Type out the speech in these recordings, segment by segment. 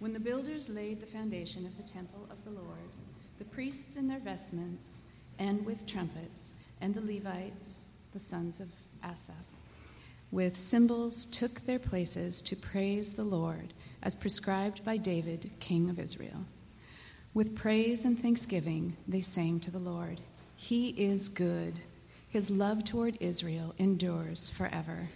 When the builders laid the foundation of the temple of the Lord, the priests in their vestments and with trumpets, and the Levites, the sons of Asaph, with cymbals took their places to praise the Lord, as prescribed by David, king of Israel. With praise and thanksgiving, they sang to the Lord. He is good. His love toward Israel endures forever.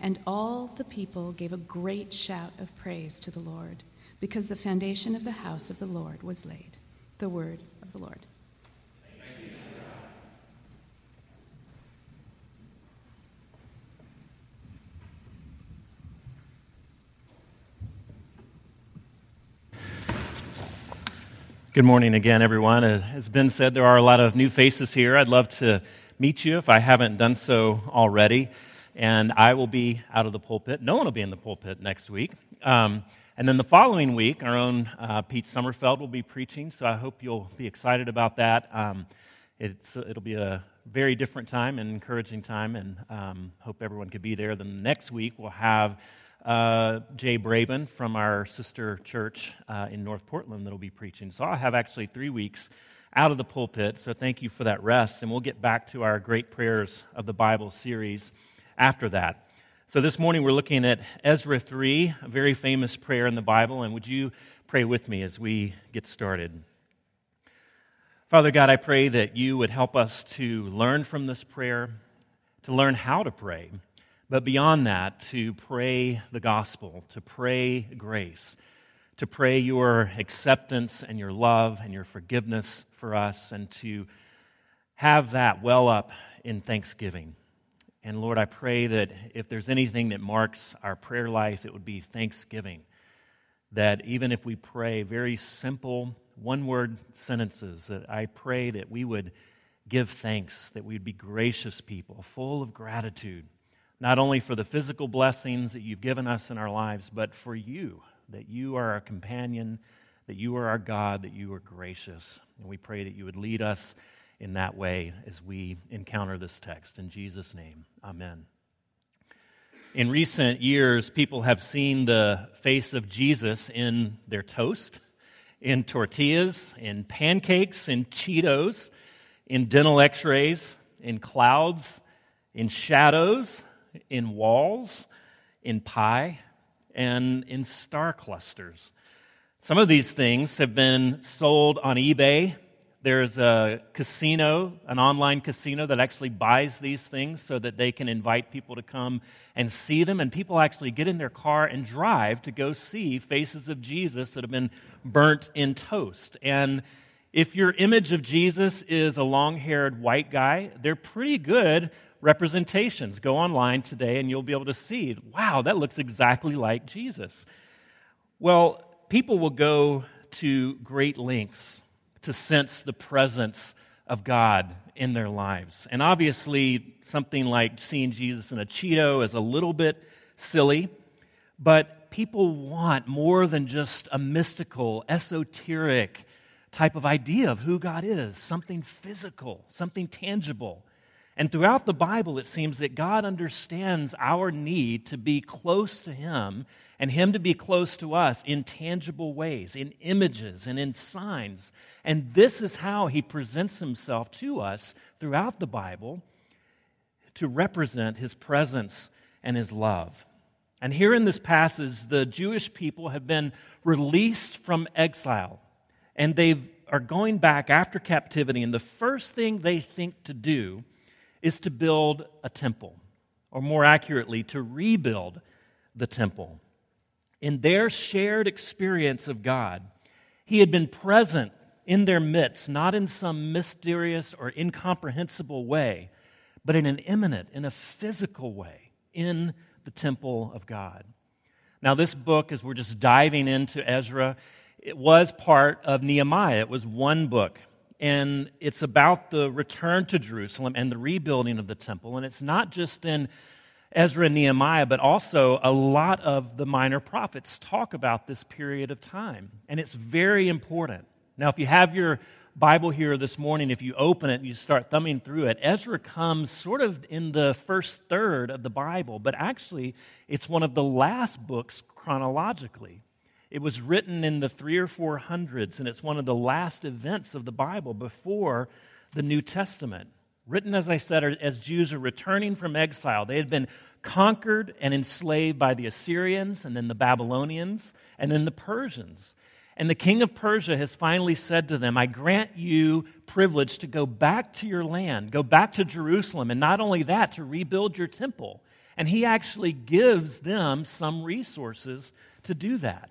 And all the people gave a great shout of praise to the Lord because the foundation of the house of the Lord was laid. The word of the Lord. Good morning again, everyone. As has been said, there are a lot of new faces here. I'd love to meet you if I haven't done so already. And I will be out of the pulpit. No one will be in the pulpit next week. Um, and then the following week, our own uh, Pete Sommerfeld will be preaching, so I hope you'll be excited about that. Um, it'll be a very different time and encouraging time, and um, hope everyone could be there. Then next week, we'll have uh, Jay Braben from our sister church uh, in North Portland that'll be preaching. So I'll have actually three weeks out of the pulpit, so thank you for that rest, and we'll get back to our Great Prayers of the Bible series after that. So this morning we're looking at Ezra 3, a very famous prayer in the Bible, and would you pray with me as we get started? Father God, I pray that you would help us to learn from this prayer, to learn how to pray, but beyond that, to pray the gospel, to pray grace, to pray your acceptance and your love and your forgiveness for us, and to have that well up in thanksgiving. And Lord, I pray that if there's anything that marks our prayer life, it would be thanksgiving. That even if we pray very simple, one word sentences, that I pray that we would give thanks, that we'd be gracious people, full of gratitude, not only for the physical blessings that you've given us in our lives, but for you, that you are our companion, that you are our God, that you are gracious. And we pray that you would lead us in that way as we encounter this text. In Jesus' name, amen. In recent years, people have seen the face of Jesus in their toast, in tortillas, in pancakes, in Cheetos, in dental x rays, in clouds, in shadows, in walls, in pie, and in star clusters. Some of these things have been sold on eBay there's a casino, an online casino that actually buys these things so that they can invite people to come and see them. And people actually get in their car and drive to go see faces of Jesus that have been burnt in toast. And if your image of Jesus is a long haired white guy, they're pretty good representations. Go online today and you'll be able to see wow, that looks exactly like Jesus. Well, people will go to great lengths to sense the presence of God in their lives. And obviously, something like seeing Jesus in a Cheeto is a little bit silly, but people want more than just a mystical, esoteric type of idea of who God is something physical, something tangible. And throughout the Bible, it seems that God understands our need to be close to Him and Him to be close to us in tangible ways, in images and in signs. And this is how He presents Himself to us throughout the Bible to represent His presence and His love. And here in this passage, the Jewish people have been released from exile and they are going back after captivity. And the first thing they think to do is to build a temple, or more accurately, to rebuild the temple in their shared experience of God, He had been present in their midst, not in some mysterious or incomprehensible way, but in an immanent, in a physical way, in the temple of God. Now, this book, as we're just diving into Ezra, it was part of Nehemiah. It was one book. And it's about the return to Jerusalem and the rebuilding of the temple. And it's not just in Ezra and Nehemiah, but also a lot of the minor prophets talk about this period of time. And it's very important. Now, if you have your Bible here this morning, if you open it and you start thumbing through it, Ezra comes sort of in the first third of the Bible, but actually, it's one of the last books chronologically. It was written in the three or four hundreds, and it's one of the last events of the Bible before the New Testament. Written, as I said, as Jews are returning from exile. They had been conquered and enslaved by the Assyrians, and then the Babylonians, and then the Persians. And the king of Persia has finally said to them, I grant you privilege to go back to your land, go back to Jerusalem, and not only that, to rebuild your temple. And he actually gives them some resources to do that.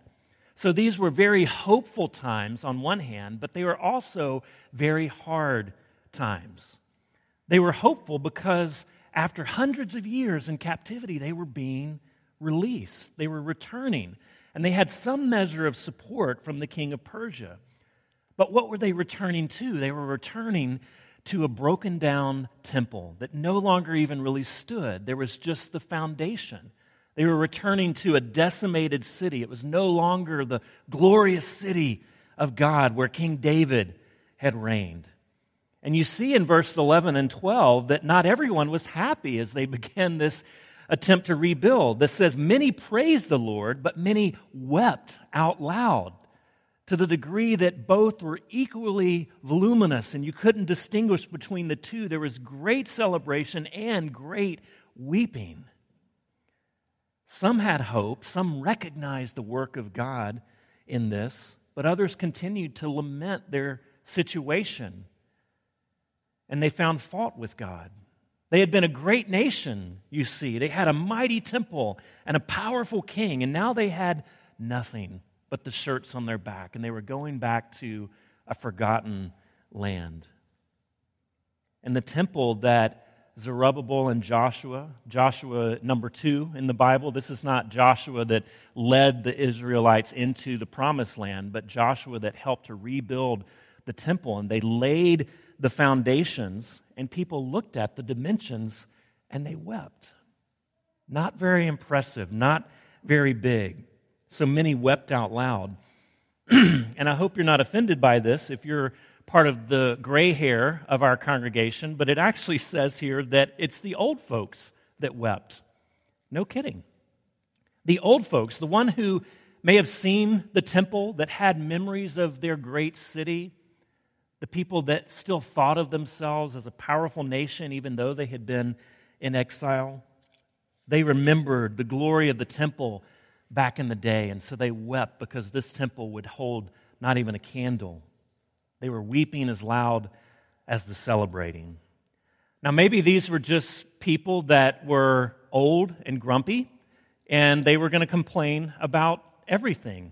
So these were very hopeful times on one hand, but they were also very hard times. They were hopeful because after hundreds of years in captivity, they were being released, they were returning and they had some measure of support from the king of Persia. But what were they returning to? They were returning to a broken down temple that no longer even really stood. There was just the foundation. They were returning to a decimated city. It was no longer the glorious city of God where King David had reigned. And you see in verse 11 and 12 that not everyone was happy as they began this attempt to rebuild that says, Many praised the Lord, but many wept out loud to the degree that both were equally voluminous and you couldn't distinguish between the two. There was great celebration and great weeping. Some had hope, some recognized the work of God in this, but others continued to lament their situation and they found fault with God. They had been a great nation, you see. They had a mighty temple and a powerful king, and now they had nothing but the shirts on their back, and they were going back to a forgotten land. And the temple that Zerubbabel and Joshua, Joshua number two in the Bible, this is not Joshua that led the Israelites into the promised land, but Joshua that helped to rebuild the temple. And they laid the foundations, and people looked at the dimensions and they wept. Not very impressive, not very big. So many wept out loud. and I hope you're not offended by this if you're part of the gray hair of our congregation, but it actually says here that it's the old folks that wept. No kidding. The old folks, the one who may have seen the temple, that had memories of their great city, the people that still thought of themselves as a powerful nation, even though they had been in exile. They remembered the glory of the temple back in the day, and so they wept because this temple would hold not even a candle. They were weeping as loud as the celebrating. Now, maybe these were just people that were old and grumpy, and they were going to complain about everything.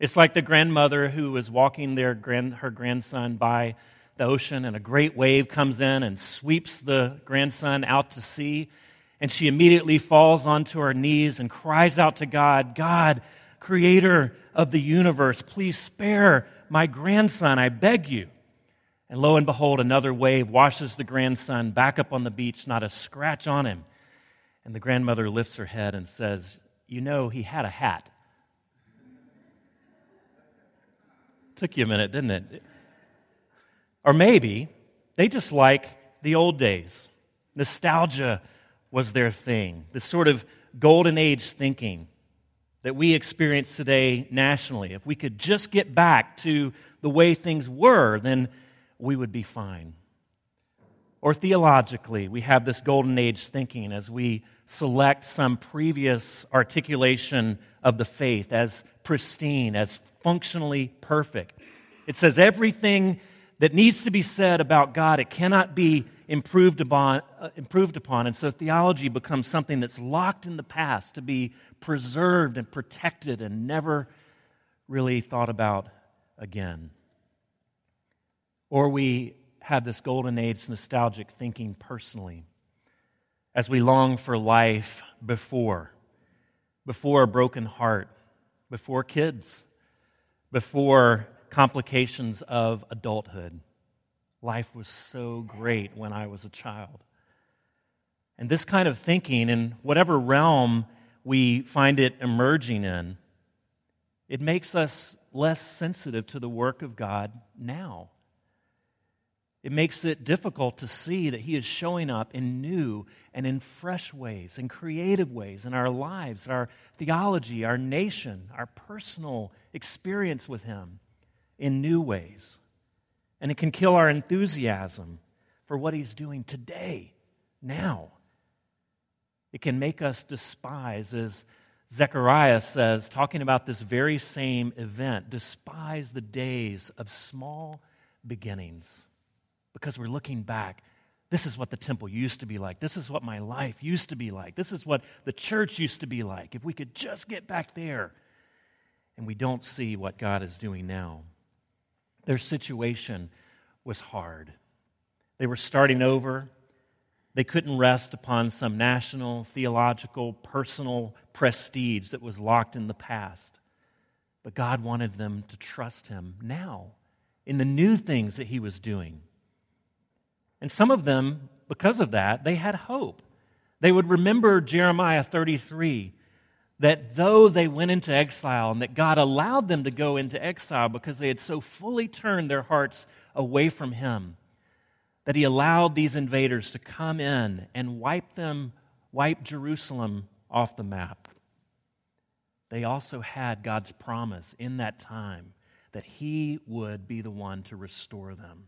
It's like the grandmother who is walking their grand, her grandson by the ocean, and a great wave comes in and sweeps the grandson out to sea. And she immediately falls onto her knees and cries out to God, God, creator of the universe, please spare my grandson, I beg you. And lo and behold, another wave washes the grandson back up on the beach, not a scratch on him. And the grandmother lifts her head and says, You know, he had a hat. Took you a minute, didn't it? Or maybe they just like the old days. Nostalgia was their thing, this sort of golden age thinking that we experience today nationally. If we could just get back to the way things were, then we would be fine. Or theologically, we have this golden age thinking as we select some previous articulation of the faith as pristine, as functionally perfect. It says everything that needs to be said about God, it cannot be improved upon, uh, improved upon. And so theology becomes something that's locked in the past to be preserved and protected and never really thought about again. Or we have this golden age nostalgic thinking personally as we long for life before, before a broken heart, before kids, before complications of adulthood. Life was so great when I was a child. And this kind of thinking, in whatever realm we find it emerging in, it makes us less sensitive to the work of God now. It makes it difficult to see that He is showing up in new and in fresh ways, in creative ways in our lives, our theology, our nation, our personal experience with Him in new ways. And it can kill our enthusiasm for what He's doing today, now. It can make us despise, as Zechariah says, talking about this very same event, despise the days of small beginnings because we're looking back. This is what the temple used to be like. This is what my life used to be like. This is what the church used to be like. If we could just get back there. And we don't see what God is doing now. Their situation was hard. They were starting over. They couldn't rest upon some national, theological, personal prestige that was locked in the past. But God wanted them to trust Him now in the new things that He was doing. And some of them, because of that, they had hope. They would remember Jeremiah 33 that though they went into exile and that God allowed them to go into exile because they had so fully turned their hearts away from Him, that He allowed these invaders to come in and wipe them, wipe Jerusalem off the map. They also had God's promise in that time that He would be the one to restore them.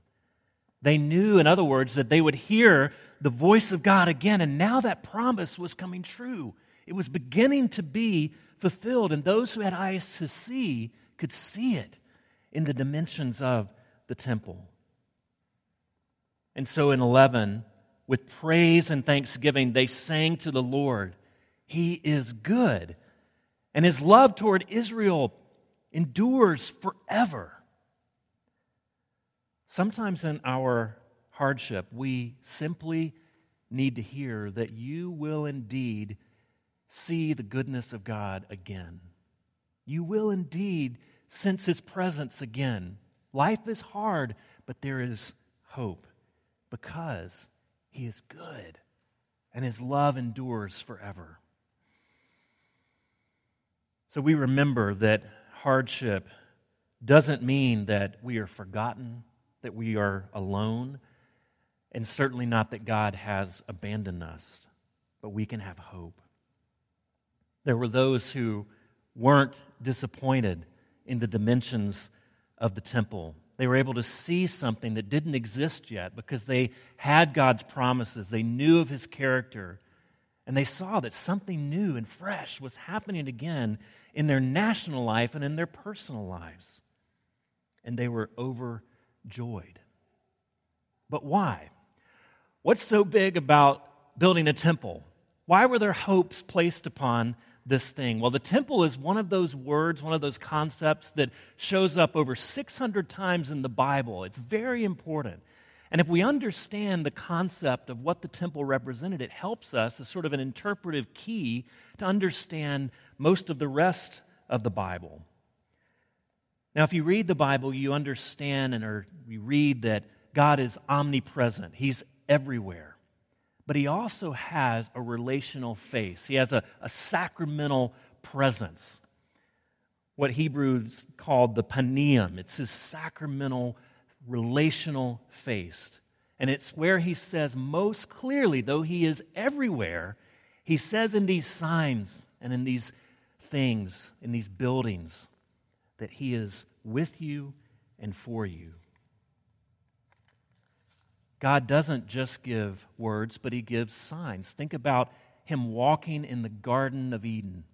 They knew, in other words, that they would hear the voice of God again, and now that promise was coming true. It was beginning to be fulfilled, and those who had eyes to see could see it in the dimensions of the temple. And so in 11, with praise and thanksgiving, they sang to the Lord, He is good, and His love toward Israel endures forever. Sometimes in our hardship, we simply need to hear that you will indeed see the goodness of God again. You will indeed sense His presence again. Life is hard, but there is hope because He is good and His love endures forever. So we remember that hardship doesn't mean that we are forgotten that we are alone, and certainly not that God has abandoned us, but we can have hope. There were those who weren't disappointed in the dimensions of the temple. They were able to see something that didn't exist yet because they had God's promises. They knew of his character. And they saw that something new and fresh was happening again in their national life and in their personal lives. And they were overjoyed. But why? What's so big about building a temple? Why were their hopes placed upon this thing? Well, the temple is one of those words, one of those concepts that shows up over 600 times in the Bible. It's very important. And if we understand the concept of what the temple represented, it helps us as sort of an interpretive key to understand most of the rest of the Bible. Now, if you read the Bible, you understand and or you read that God is omnipresent. He's everywhere. But he also has a relational face. He has a, a sacramental presence. What Hebrews called the panim. It's his sacramental, relational face. And it's where he says most clearly, though he is everywhere, he says in these signs and in these things, in these buildings, that He is with you and for you. God doesn't just give words, but He gives signs. Think about Him walking in the Garden of Eden.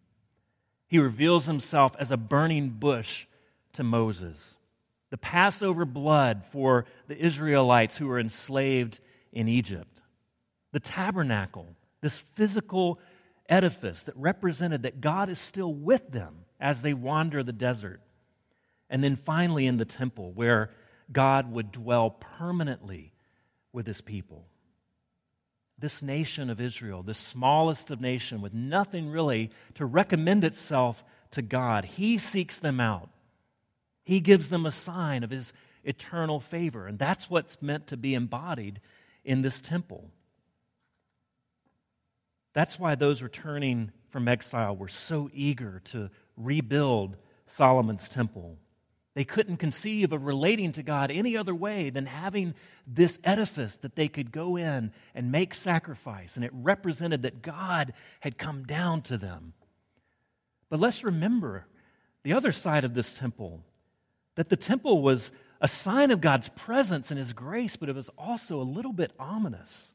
He reveals Himself as a burning bush to Moses. The Passover blood for the Israelites who were enslaved in Egypt. The tabernacle, this physical edifice that represented that God is still with them as they wander the desert. And then finally in the temple, where God would dwell permanently with his people. This nation of Israel, the smallest of nation with nothing really to recommend itself to God, he seeks them out. He gives them a sign of his eternal favor. And that's what's meant to be embodied in this temple. That's why those returning from exile were so eager to rebuild Solomon's temple. They couldn't conceive of relating to God any other way than having this edifice that they could go in and make sacrifice. And it represented that God had come down to them. But let's remember the other side of this temple that the temple was a sign of God's presence and His grace, but it was also a little bit ominous.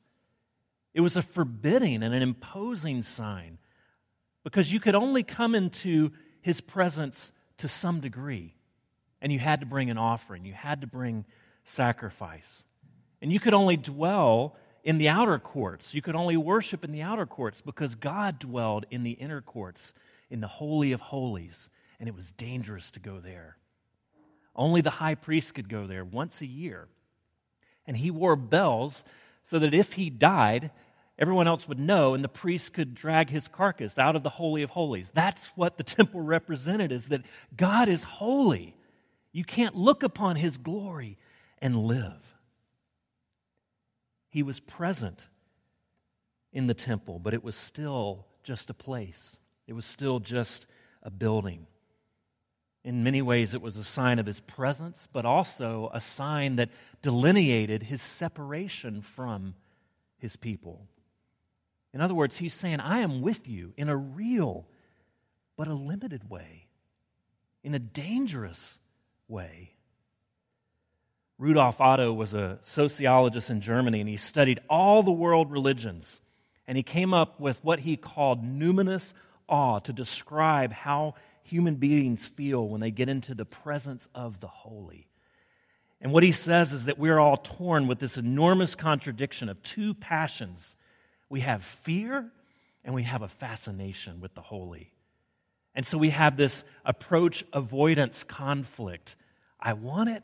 It was a forbidding and an imposing sign because you could only come into His presence to some degree and you had to bring an offering, you had to bring sacrifice. And you could only dwell in the outer courts. You could only worship in the outer courts because God dwelled in the inner courts, in the Holy of Holies, and it was dangerous to go there. Only the high priest could go there once a year. And he wore bells so that if he died, everyone else would know and the priest could drag his carcass out of the holy of holies that's what the temple represented is that god is holy you can't look upon his glory and live. He was present in the temple, but it was still just a place, it was still just a building. In many ways, it was a sign of his presence, but also a sign that delineated his separation from his people. In other words, he's saying, I am with you in a real but a limited way, in a dangerous way. Rudolf Otto was a sociologist in Germany, and he studied all the world religions. And he came up with what he called numinous awe to describe how human beings feel when they get into the presence of the holy. And what he says is that we're all torn with this enormous contradiction of two passions we have fear and we have a fascination with the holy. And so we have this approach avoidance conflict I want it,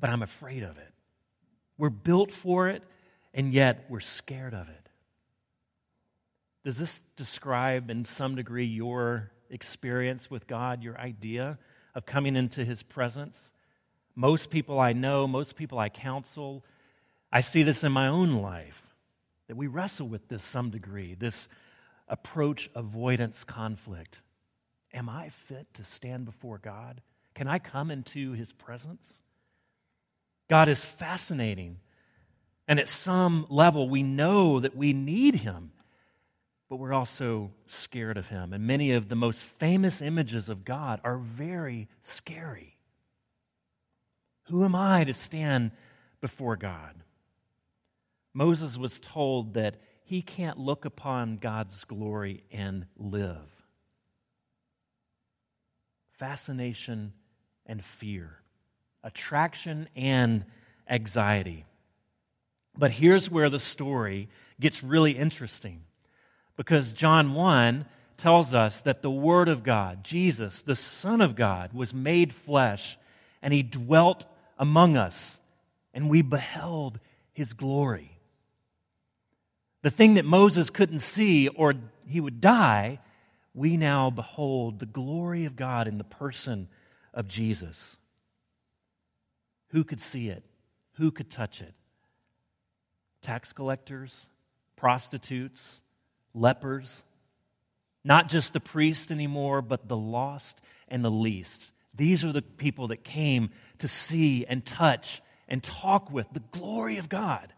but I'm afraid of it. We're built for it, and yet we're scared of it. Does this describe, in some degree, your experience with God, your idea of coming into His presence? Most people I know, most people I counsel, I see this in my own life that we wrestle with this some degree, this approach avoidance conflict. Am I fit to stand before God? Can I come into his presence? God is fascinating. And at some level, we know that we need him, but we're also scared of him. And many of the most famous images of God are very scary. Who am I to stand before God? Moses was told that he can't look upon God's glory and live. Fascination and fear, attraction and anxiety. But here's where the story gets really interesting because John 1 tells us that the Word of God, Jesus, the Son of God, was made flesh and he dwelt among us and we beheld his glory. The thing that Moses couldn't see or he would die, we now behold the glory of God in the person of Jesus. Who could see it? Who could touch it? Tax collectors, prostitutes, lepers, not just the priest anymore, but the lost and the least. These are the people that came to see and touch and talk with the glory of God.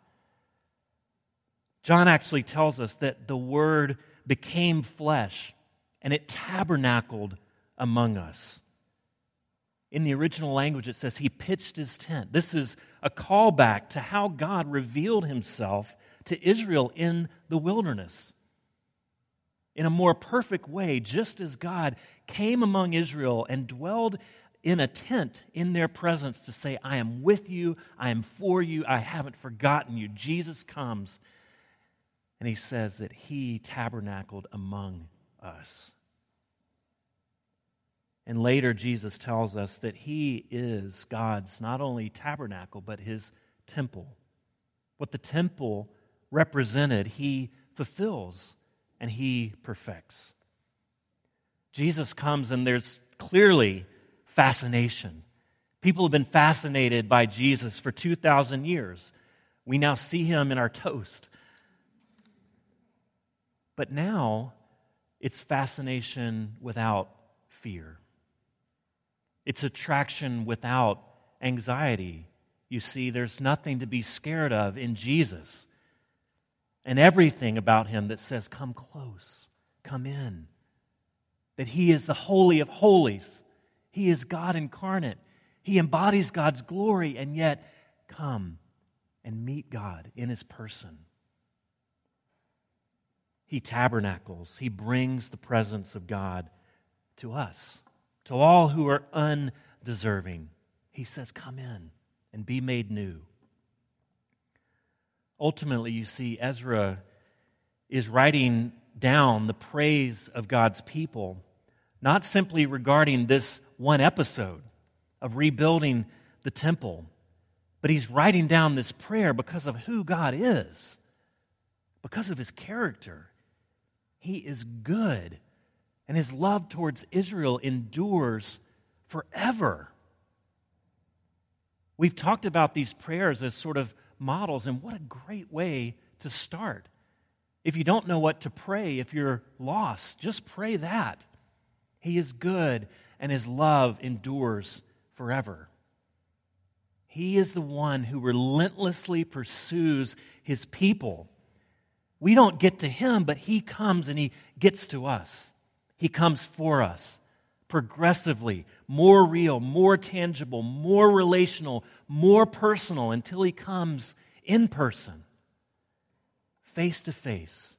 John actually tells us that the Word became flesh and it tabernacled among us. In the original language, it says he pitched his tent. This is a callback to how God revealed himself to Israel in the wilderness. In a more perfect way, just as God came among Israel and dwelled in a tent in their presence to say, I am with you, I am for you, I haven't forgotten you. Jesus comes and he says that he tabernacled among us. And later, Jesus tells us that he is God's not only tabernacle, but his temple. What the temple represented, he fulfills and he perfects. Jesus comes, and there's clearly fascination. People have been fascinated by Jesus for 2,000 years. We now see him in our toast. But now, it's fascination without fear. It's attraction without anxiety. You see, there's nothing to be scared of in Jesus. And everything about him that says, Come close, come in. That he is the Holy of Holies. He is God incarnate. He embodies God's glory, and yet, come and meet God in his person. He tabernacles, he brings the presence of God to us, to all who are undeserving. He says, Come in and be made new. Ultimately, you see, Ezra is writing down the praise of God's people, not simply regarding this one episode of rebuilding the temple, but he's writing down this prayer because of who God is, because of his character. He is good, and his love towards Israel endures forever. We've talked about these prayers as sort of models, and what a great way to start. If you don't know what to pray, if you're lost, just pray that. He is good, and his love endures forever. He is the one who relentlessly pursues his people. We don't get to him, but he comes and he gets to us. He comes for us progressively, more real, more tangible, more relational, more personal until he comes in person, face to face.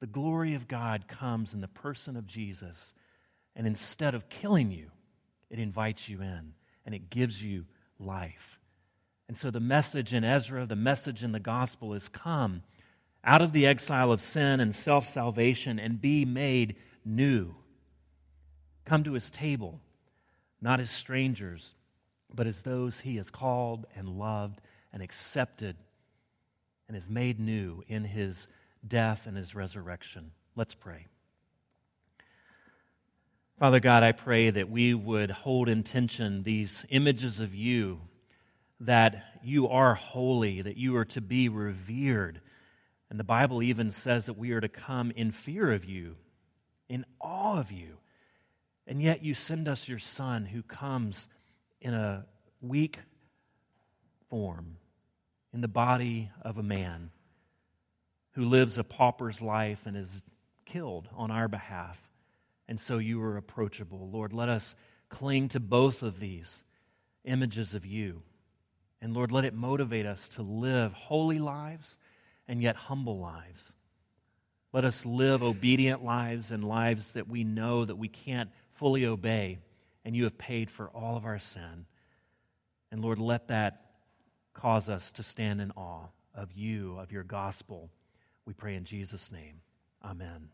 The glory of God comes in the person of Jesus. And instead of killing you, it invites you in and it gives you life. And so the message in Ezra, the message in the gospel is come out of the exile of sin and self salvation and be made new. Come to his table, not as strangers, but as those he has called and loved and accepted and is made new in his death and his resurrection. Let's pray. Father God, I pray that we would hold in tension these images of you, that you are holy, that you are to be revered. And the Bible even says that we are to come in fear of you, in awe of you. And yet you send us your Son who comes in a weak form, in the body of a man who lives a pauper's life and is killed on our behalf. And so you are approachable. Lord, let us cling to both of these images of you. And Lord, let it motivate us to live holy lives and yet humble lives. Let us live obedient lives and lives that we know that we can't fully obey, and you have paid for all of our sin. And Lord, let that cause us to stand in awe of you, of your gospel. We pray in Jesus' name. Amen.